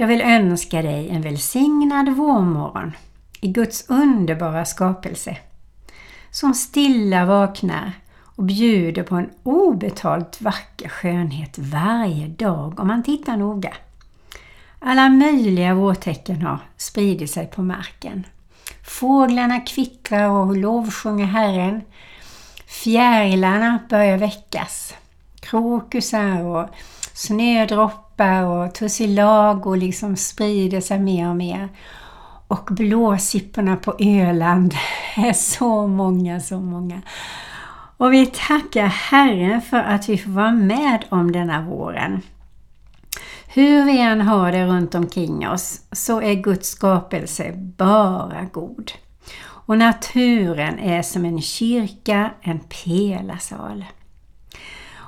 Jag vill önska dig en välsignad vårmorgon i Guds underbara skapelse som stilla vaknar och bjuder på en obetalt vacker skönhet varje dag om man tittar noga. Alla möjliga vårtecken har spridit sig på marken. Fåglarna kvittrar och lovsjunger Herren. Fjärilarna börjar väckas. Krokusar och snödroppar och tussilago liksom sprider sig mer och mer. Och blåsipporna på Öland är så många, så många. Och vi tackar Herren för att vi får vara med om denna våren. Hur vi än har det runt omkring oss så är Guds skapelse bara god. Och naturen är som en kyrka, en pelarsal.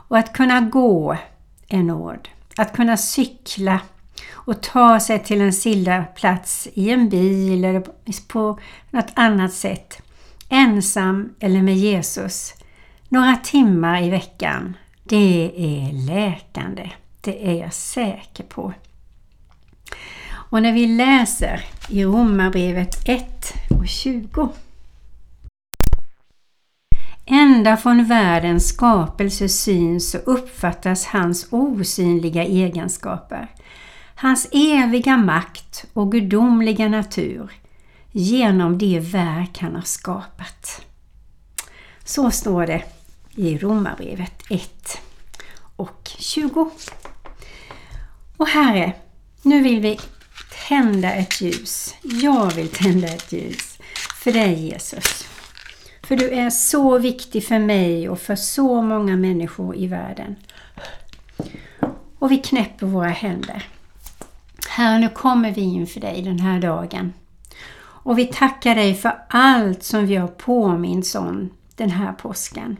Och att kunna gå är nåd. Att kunna cykla och ta sig till en silla plats i en bil eller på något annat sätt, ensam eller med Jesus, några timmar i veckan, det är läkande. Det är jag säker på. Och när vi läser i Romarbrevet 1 och 20 Ända från världens skapelse syns och uppfattas hans osynliga egenskaper, hans eviga makt och gudomliga natur genom det verk han har skapat. Så står det i Romarbrevet 1 och 20. Och Herre, nu vill vi tända ett ljus. Jag vill tända ett ljus för dig Jesus. För du är så viktig för mig och för så många människor i världen. Och vi knäpper våra händer. Herre, nu kommer vi inför dig den här dagen. Och vi tackar dig för allt som vi har påminns om den här påsken.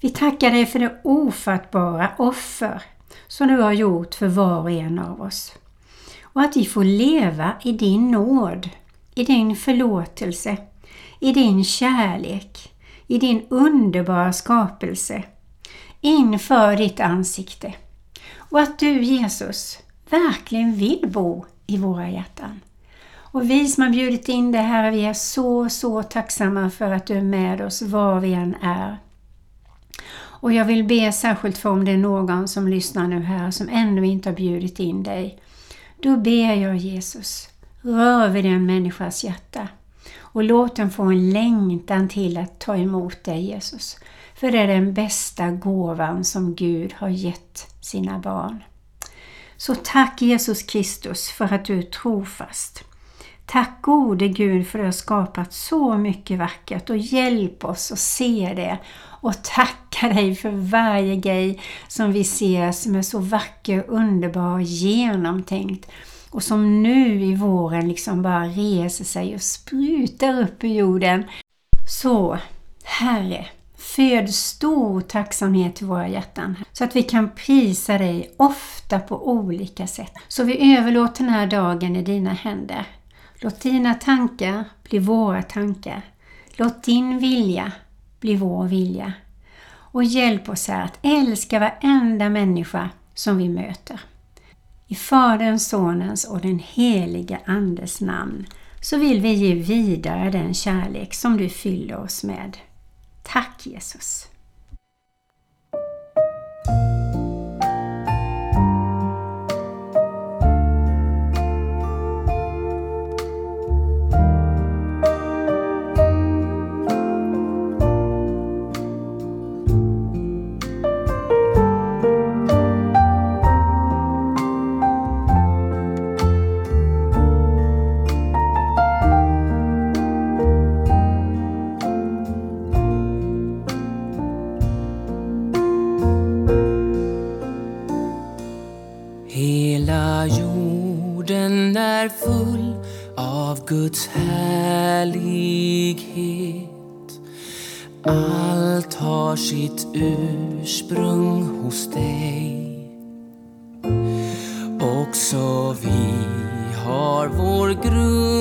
Vi tackar dig för det ofattbara offer som du har gjort för var och en av oss. Och att vi får leva i din nåd, i din förlåtelse, i din kärlek, i din underbara skapelse, inför ditt ansikte. Och att du Jesus verkligen vill bo i våra hjärtan. Och vi som har bjudit in det här, vi är så, så tacksamma för att du är med oss var vi än är. Och jag vill be särskilt för om det är någon som lyssnar nu här som ännu inte har bjudit in dig. Då ber jag Jesus, rör vid den människas hjärta och låt den få en längtan till att ta emot dig Jesus. För det är den bästa gåvan som Gud har gett sina barn. Så tack Jesus Kristus för att du är trofast. Tack gode Gud för att du har skapat så mycket vackert och hjälp oss att se det och tacka dig för varje grej som vi ser som är så vacker, underbar och genomtänkt och som nu i våren liksom bara reser sig och sprutar upp ur jorden. Så, Herre, föd stor tacksamhet i våra hjärtan så att vi kan prisa dig ofta på olika sätt. Så vi överlåter den här dagen i dina händer. Låt dina tankar bli våra tankar. Låt din vilja bli vår vilja. Och hjälp oss här att älska varenda människa som vi möter. I Faderns, Sonens och den helige Andes namn så vill vi ge vidare den kärlek som du fyller oss med. Tack Jesus! Guds härlighet. Allt har sitt ursprung hos dig. Också vi har vår grund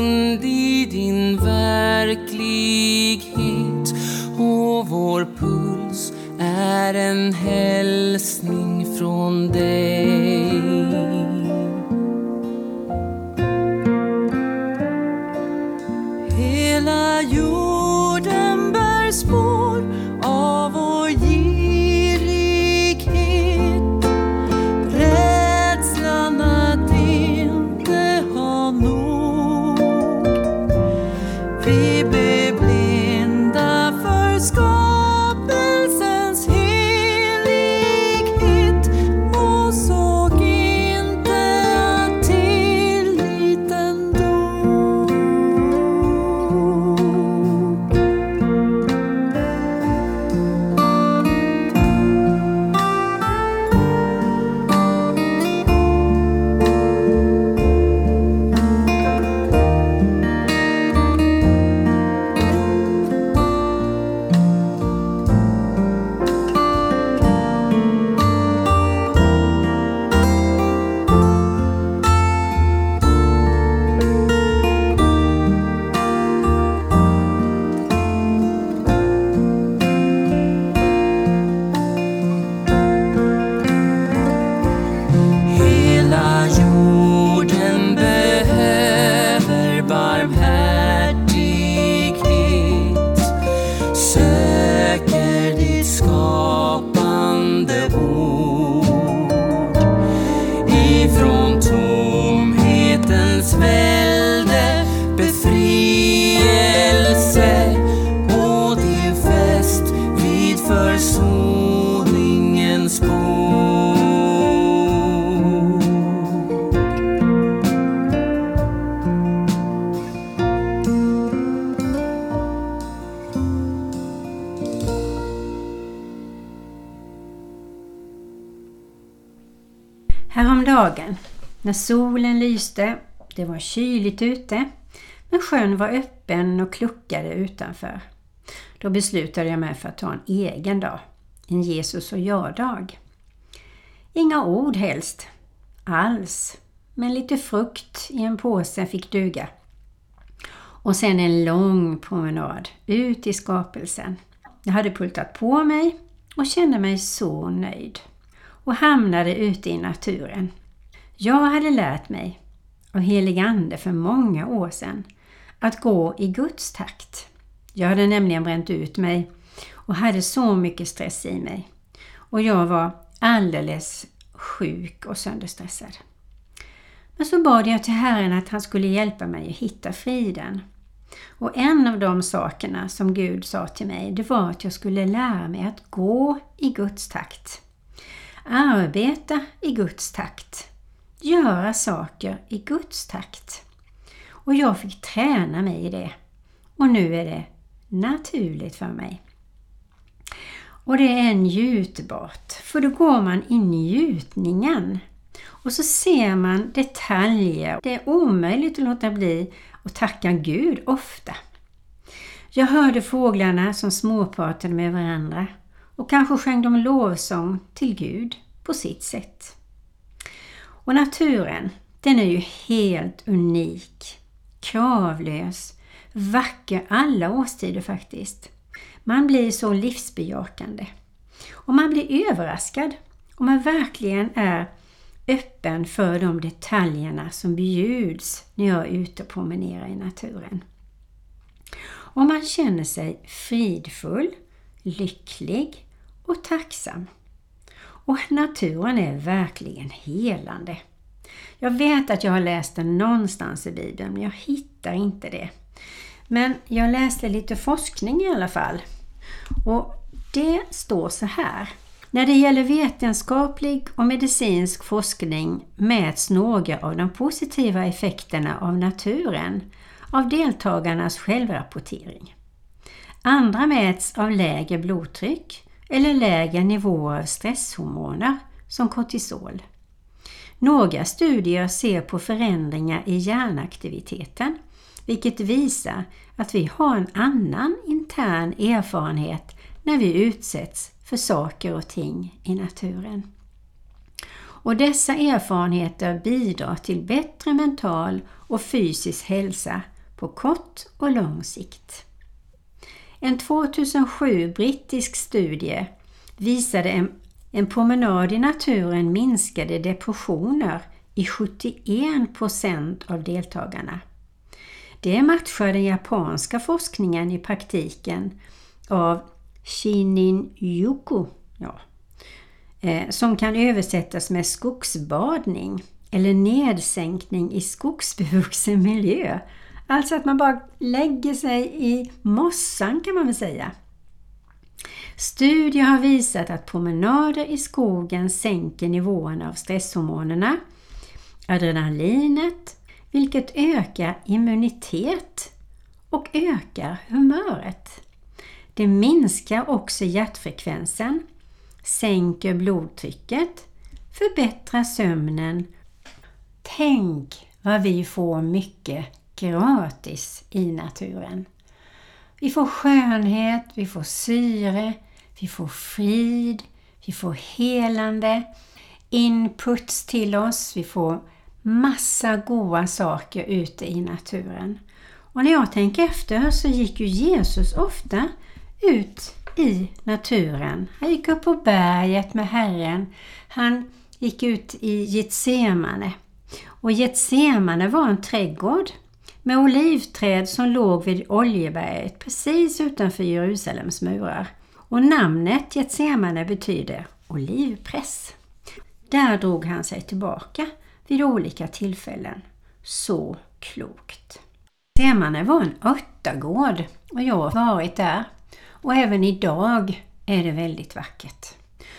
när solen lyste, det var kyligt ute, men sjön var öppen och kluckade utanför. Då beslutade jag mig för att ta en egen dag, en Jesus och jag-dag. Inga ord helst, alls, men lite frukt i en påse fick duga. Och sen en lång promenad ut i skapelsen. Jag hade pultat på mig och kände mig så nöjd och hamnade ute i naturen. Jag hade lärt mig av helig Ande för många år sedan att gå i Guds takt. Jag hade nämligen bränt ut mig och hade så mycket stress i mig. Och jag var alldeles sjuk och sönderstressad. Men så bad jag till Herren att han skulle hjälpa mig att hitta friden. Och en av de sakerna som Gud sa till mig, det var att jag skulle lära mig att gå i Guds takt. Arbeta i Guds takt. Göra saker i Guds takt. Och jag fick träna mig i det. Och nu är det naturligt för mig. Och det är njutbart, för då går man i njutningen. Och så ser man detaljer. Det är omöjligt att låta bli att tacka Gud ofta. Jag hörde fåglarna som småpratade med varandra och kanske sjöng de lovsång till Gud på sitt sätt. Och naturen, den är ju helt unik, kravlös, vacker alla årstider faktiskt. Man blir så livsbejakande. Och man blir överraskad om man verkligen är öppen för de detaljerna som bjuds när jag är ute och promenerar i naturen. Och man känner sig fridfull, lycklig och tacksam. Och naturen är verkligen helande. Jag vet att jag har läst den någonstans i Bibeln, men jag hittar inte det. Men jag läste lite forskning i alla fall. Och det står så här. När det gäller vetenskaplig och medicinsk forskning mäts några av de positiva effekterna av naturen av deltagarnas självrapportering. Andra mäts av lägre blodtryck eller lägre nivåer av stresshormoner som kortisol. Några studier ser på förändringar i hjärnaktiviteten vilket visar att vi har en annan intern erfarenhet när vi utsätts för saker och ting i naturen. Och dessa erfarenheter bidrar till bättre mental och fysisk hälsa på kort och lång sikt. En 2007 brittisk studie visade en, en promenad i naturen minskade depressioner i 71 procent av deltagarna. Det matchar den japanska forskningen i praktiken av Shinin Yuko, ja, eh, som kan översättas med skogsbadning eller nedsänkning i skogsbevuxen miljö Alltså att man bara lägger sig i mossan kan man väl säga. Studier har visat att promenader i skogen sänker nivåerna av stresshormonerna, adrenalinet, vilket ökar immunitet och ökar humöret. Det minskar också hjärtfrekvensen, sänker blodtrycket, förbättrar sömnen. Tänk vad vi får mycket gratis i naturen. Vi får skönhet, vi får syre, vi får frid, vi får helande, inputs till oss, vi får massa goda saker ute i naturen. Och när jag tänker efter så gick ju Jesus ofta ut i naturen. Han gick upp på berget med Herren. Han gick ut i Getsemane. Och Getsemane var en trädgård med olivträd som låg vid Oljeberget precis utanför Jerusalems murar. Och namnet Getsemane betyder olivpress. Där drog han sig tillbaka vid olika tillfällen. Så klokt! Getsemane var en örtagård och jag har varit där. Och även idag är det väldigt vackert.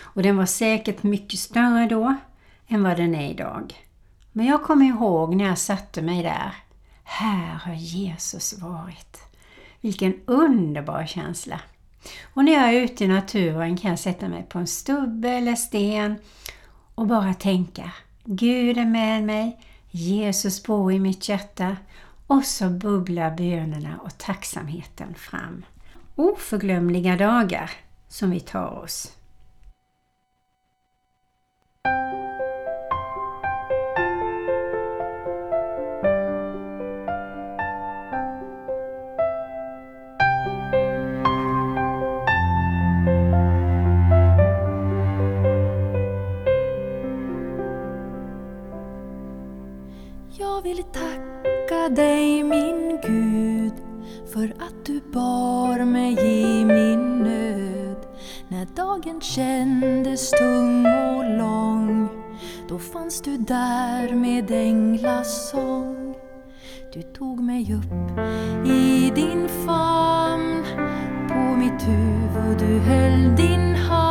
Och den var säkert mycket större då än vad den är idag. Men jag kommer ihåg när jag satte mig där. Här har Jesus varit. Vilken underbar känsla! Och när jag är ute i naturen kan jag sätta mig på en stubbe eller sten och bara tänka Gud är med mig, Jesus bor i mitt hjärta och så bubblar bönerna och tacksamheten fram. Oförglömliga dagar som vi tar oss. Tacka dig min Gud för att du bar mig i min nöd. När dagen kändes tung och lång då fanns du där med änglasång. Du tog mig upp i din famn på mitt huvud du höll din hand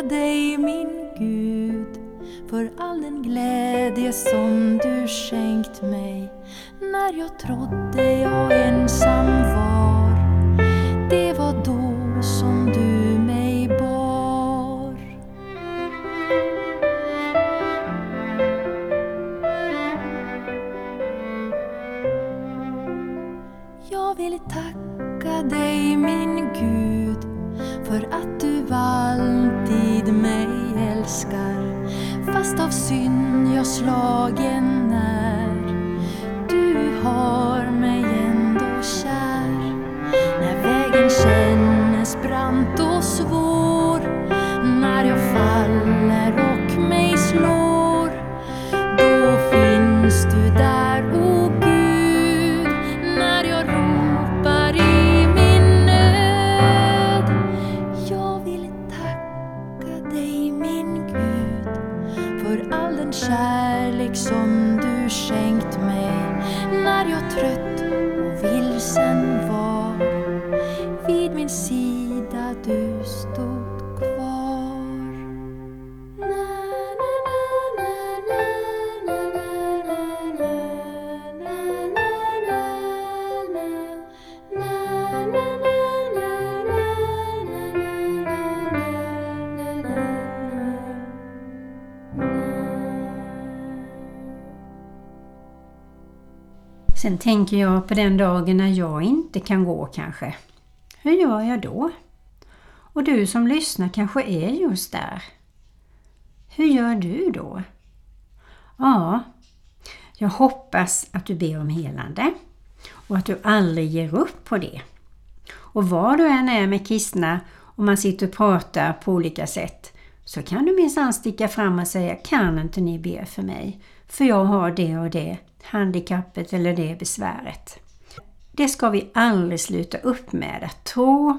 tacka dig min Gud för all den glädje som du skänkt mig när jag trodde jag ensam var. Av synd. Jag slagen Sen tänker jag på den dagen när jag inte kan gå kanske. Hur gör jag då? Och du som lyssnar kanske är just där. Hur gör du då? Ja, jag hoppas att du ber om helande och att du aldrig ger upp på det. Och var du än är med kristna och man sitter och pratar på olika sätt så kan du minsann sticka fram och säga kan inte ni be för mig? För jag har det och det handikappet eller det besväret. Det ska vi aldrig sluta upp med att tro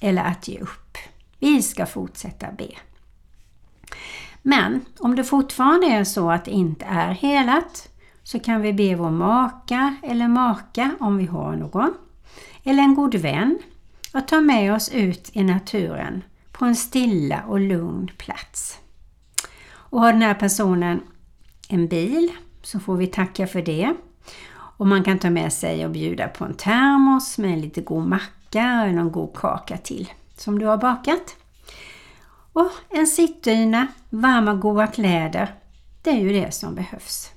eller att ge upp. Vi ska fortsätta be. Men om det fortfarande är så att det inte är helat så kan vi be vår maka eller maka om vi har någon eller en god vän att ta med oss ut i naturen på en stilla och lugn plats. Och har den här personen en bil så får vi tacka för det. Och man kan ta med sig och bjuda på en termos med lite god macka och någon god kaka till som du har bakat. Och en sittdyna, varma goda kläder, det är ju det som behövs.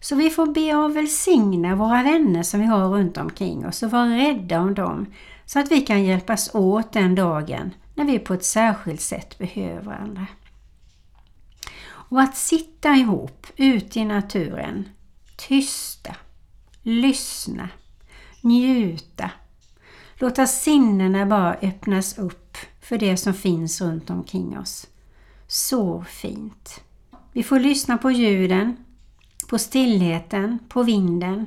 Så vi får be och välsigna våra vänner som vi har runt omkring oss och vara rädda om dem så att vi kan hjälpas åt den dagen när vi på ett särskilt sätt behöver varandra. Och att sitta ihop ute i naturen, tysta, lyssna, njuta, låta sinnena bara öppnas upp för det som finns runt omkring oss. Så fint! Vi får lyssna på ljuden, på stillheten, på vinden.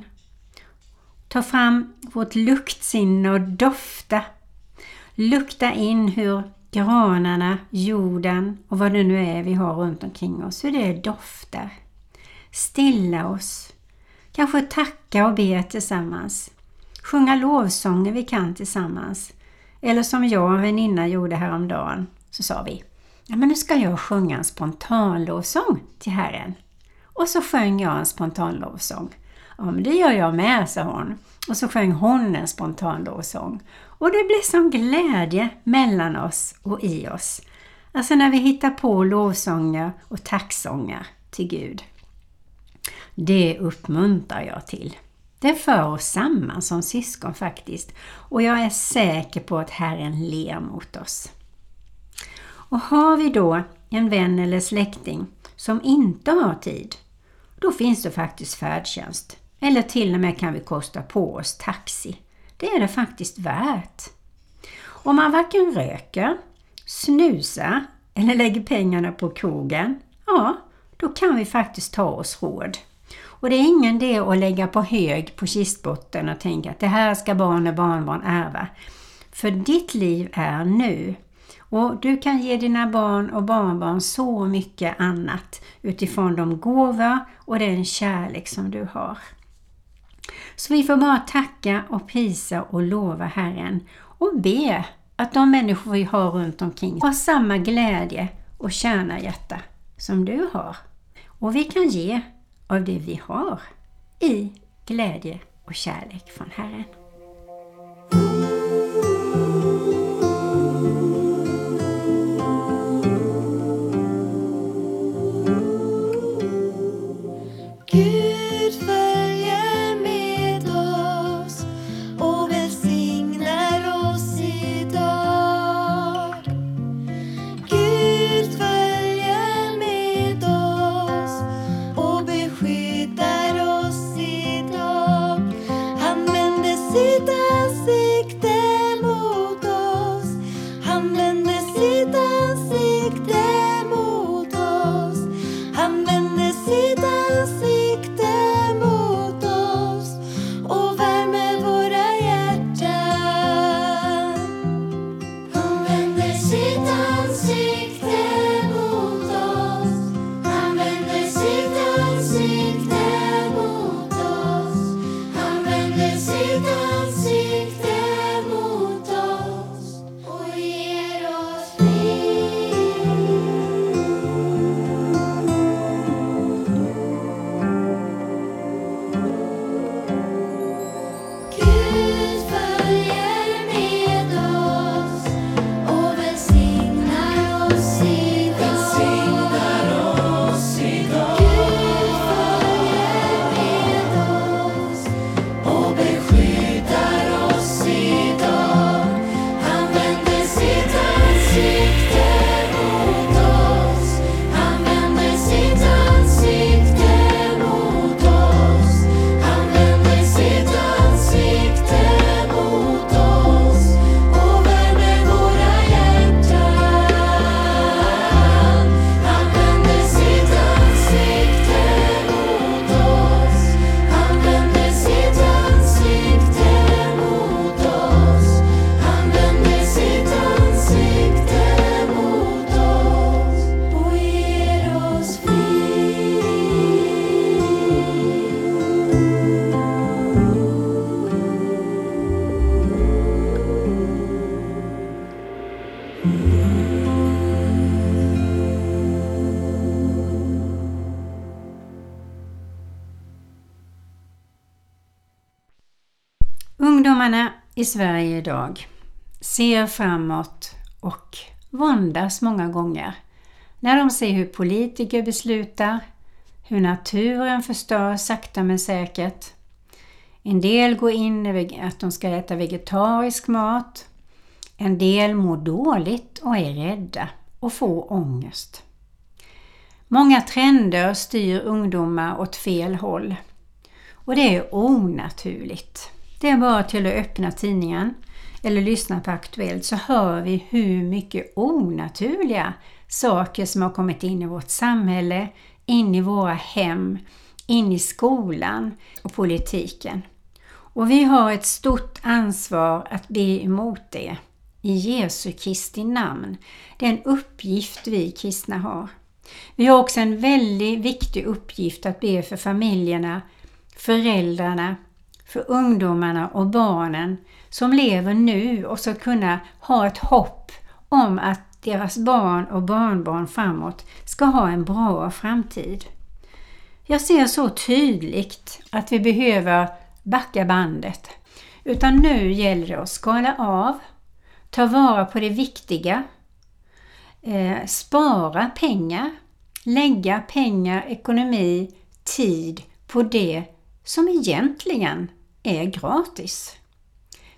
Ta fram vårt luktsinne och dofta. Lukta in hur granarna, jorden och vad det nu är vi har runt omkring oss, hur det doftar. Stilla oss. Kanske tacka och be tillsammans. Sjunga lovsånger vi kan tillsammans. Eller som jag och en väninna gjorde häromdagen, så sa vi Ja men nu ska jag sjunga en spontanlovsång till Herren. Och så sjöng jag en spontanlovsång. Ja men det gör jag med, sa hon. Och så sjöng hon en spontanlovsång. Och det blir som glädje mellan oss och i oss. Alltså när vi hittar på lovsånger och tacksånger till Gud. Det uppmuntrar jag till. Det för oss samman som syskon faktiskt och jag är säker på att Herren ler mot oss. Och har vi då en vän eller släkting som inte har tid, då finns det faktiskt färdtjänst. Eller till och med kan vi kosta på oss taxi. Det är det faktiskt värt. Om man varken röker, snusar eller lägger pengarna på krogen, ja, då kan vi faktiskt ta oss råd. Och det är ingen det att lägga på hög på kistbotten och tänka att det här ska barn och barnbarn ärva. För ditt liv är nu. Och du kan ge dina barn och barnbarn så mycket annat utifrån de gåvor och den kärlek som du har. Så vi får bara tacka och prisa och lova Herren och be att de människor vi har runt omkring har samma glädje och hjärta som du har. Och vi kan ge av det vi har i glädje och kärlek från Herren. I Sverige idag ser framåt och våndas många gånger när de ser hur politiker beslutar, hur naturen förstörs sakta men säkert. En del går in i att de ska äta vegetarisk mat. En del mår dåligt och är rädda och får ångest. Många trender styr ungdomar åt fel håll och det är onaturligt. Det är bara till att öppna tidningen eller lyssna på Aktuellt så hör vi hur mycket onaturliga saker som har kommit in i vårt samhälle, in i våra hem, in i skolan och politiken. Och vi har ett stort ansvar att be emot det i Jesu Kristi namn. Det är en uppgift vi kristna har. Vi har också en väldigt viktig uppgift att be för familjerna, föräldrarna, för ungdomarna och barnen som lever nu och ska kunna ha ett hopp om att deras barn och barnbarn framåt ska ha en bra framtid. Jag ser så tydligt att vi behöver backa bandet. Utan nu gäller det att skala av, ta vara på det viktiga, eh, spara pengar, lägga pengar, ekonomi, tid på det som egentligen är gratis.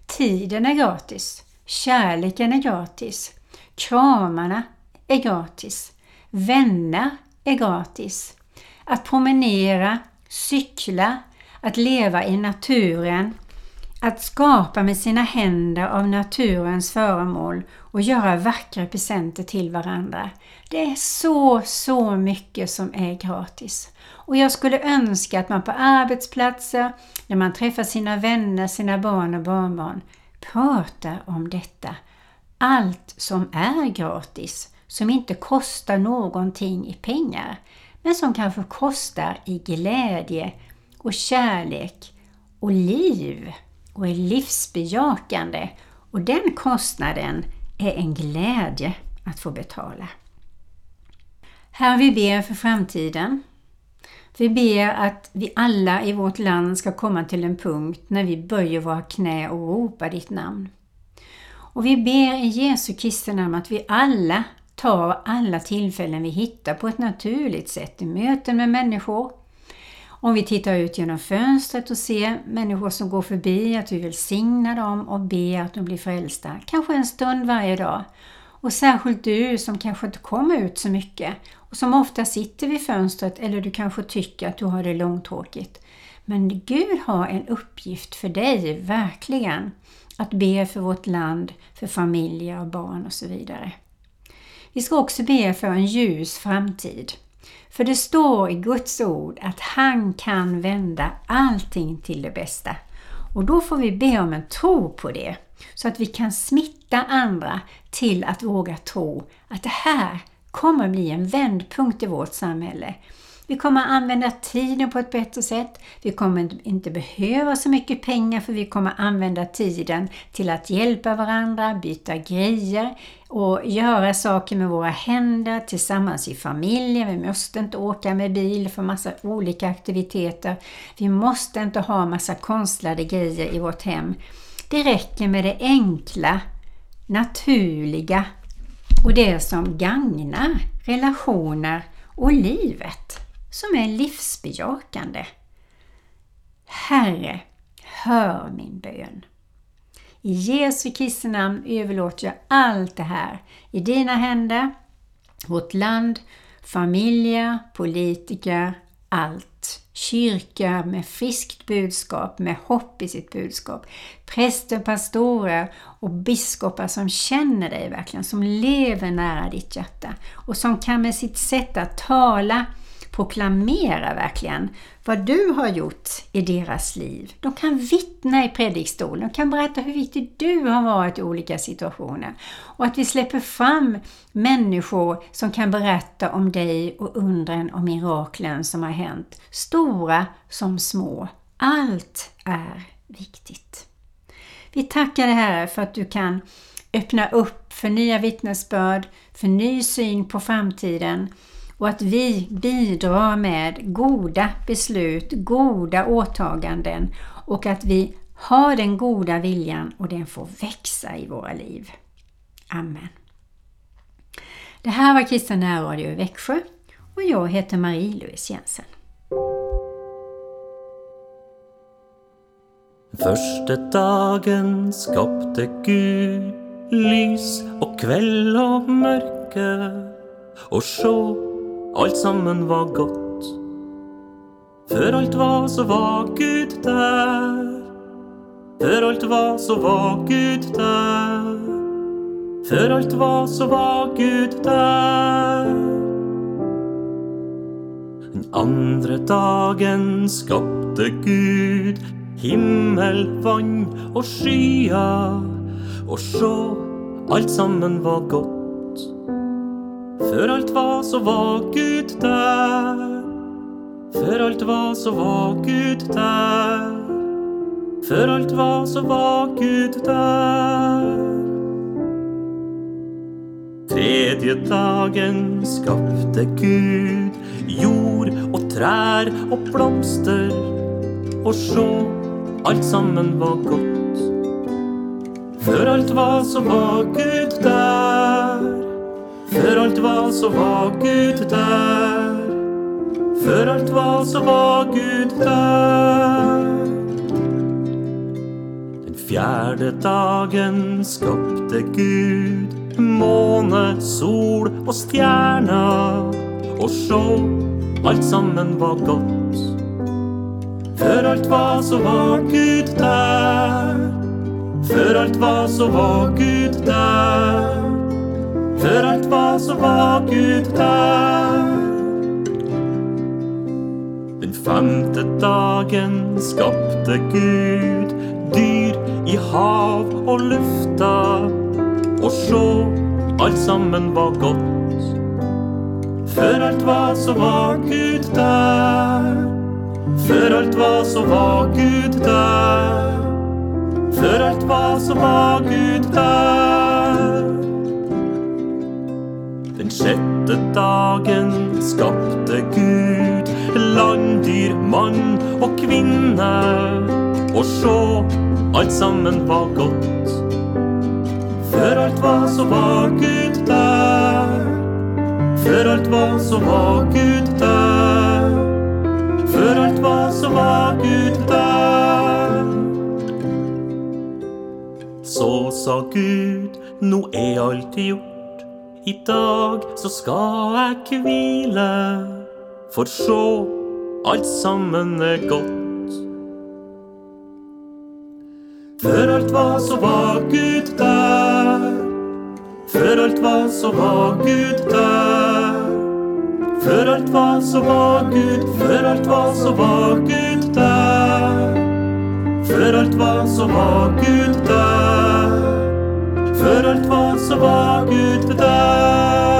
Tiden är gratis, kärleken är gratis, kramarna är gratis, vänner är gratis. Att promenera, cykla, att leva i naturen, att skapa med sina händer av naturens föremål och göra vackra presenter till varandra. Det är så, så mycket som är gratis. Och jag skulle önska att man på arbetsplatser, när man träffar sina vänner, sina barn och barnbarn, pratar om detta. Allt som är gratis, som inte kostar någonting i pengar, men som kanske kostar i glädje och kärlek och liv och är livsbejakande och den kostnaden är en glädje att få betala. Här vi ber för framtiden. Vi ber att vi alla i vårt land ska komma till en punkt när vi böjer våra knä och ropar ditt namn. Och vi ber i Jesu Kristi namn att vi alla tar alla tillfällen vi hittar på ett naturligt sätt i möten med människor. Om vi tittar ut genom fönstret och ser människor som går förbi, att vi vill signa dem och be att de blir frälsta. Kanske en stund varje dag. Och särskilt du som kanske inte kommer ut så mycket som ofta sitter vid fönstret eller du kanske tycker att du har det långtråkigt. Men Gud har en uppgift för dig, verkligen. Att be för vårt land, för familjer och barn och så vidare. Vi ska också be för en ljus framtid. För det står i Guds ord att han kan vända allting till det bästa. Och då får vi be om en tro på det. Så att vi kan smitta andra till att våga tro att det här kommer bli en vändpunkt i vårt samhälle. Vi kommer använda tiden på ett bättre sätt. Vi kommer inte behöva så mycket pengar för vi kommer använda tiden till att hjälpa varandra, byta grejer och göra saker med våra händer tillsammans i familjen. Vi måste inte åka med bil för massa olika aktiviteter. Vi måste inte ha massa konstlade grejer i vårt hem. Det räcker med det enkla, naturliga och det som gagnar relationer och livet som är livsbejakande. Herre, hör min bön. I Jesu Kristi namn överlåter jag allt det här i dina händer, vårt land, familjer, politiker, allt. Kyrka med friskt budskap, med hopp i sitt budskap. Präster, pastorer och biskopar som känner dig verkligen, som lever nära ditt hjärta och som kan med sitt sätt att tala proklamera verkligen vad du har gjort i deras liv. De kan vittna i predikstolen, de kan berätta hur viktig du har varit i olika situationer. Och att vi släpper fram människor som kan berätta om dig och undren och miraklen som har hänt. Stora som små. Allt är viktigt. Vi tackar dig Herre för att du kan öppna upp för nya vittnesbörd, för ny syn på framtiden och att vi bidrar med goda beslut, goda åtaganden och att vi har den goda viljan och den får växa i våra liv. Amen. Det här var Kristen närradio i Växjö och jag heter Marie-Louise Jensen. Första dagen skapte Gud lys och kväll och mörker och så allt sammen var godt. Før alt var, så var Gud der. Før alt var, så var Gud der. Før alt var, så var Gud der. Den andre dagen skapte Gud himmel, vann og skyer. Og sjå, alt sammen var godt. För allt var så var Gud där. För allt var så var Gud där. För allt var så var Gud där. Tredje dagen skapte Gud jord och träd och blomster. och så allt sammen var gott. För allt var så var Gud där. För allt var så var Gud där. För allt var så var Gud där. Den fjärde dagen skapte Gud måne, sol och stjärna. Och så, allt sammen var gott. För allt var så var Gud där. För allt var så var Gud där. För allt var som var Gud där. Den femte dagen skapte Gud dyr i hav och lufta. och så alt sammen var gott. För allt var som var Gud där. För allt var som var Gud där. För allt var som var Gud där. Sjette dagen skapte Gud landdyr, mann og kvinne. Og sjå, alt sammen var godt. Før alt var så var Gud der. Før alt var så var Gud der. Før alt var så var Gud der. Så sa Gud, nå er alt gjort. I dag så ska jeg kvile For sjå, alt sammen er godt. Før alt var så var Gud der. Før alt var så var Gud der. Før alt var så var Gud, før alt var så var Gud der. Før alt var så var Gud der. För allt vad som var Gud där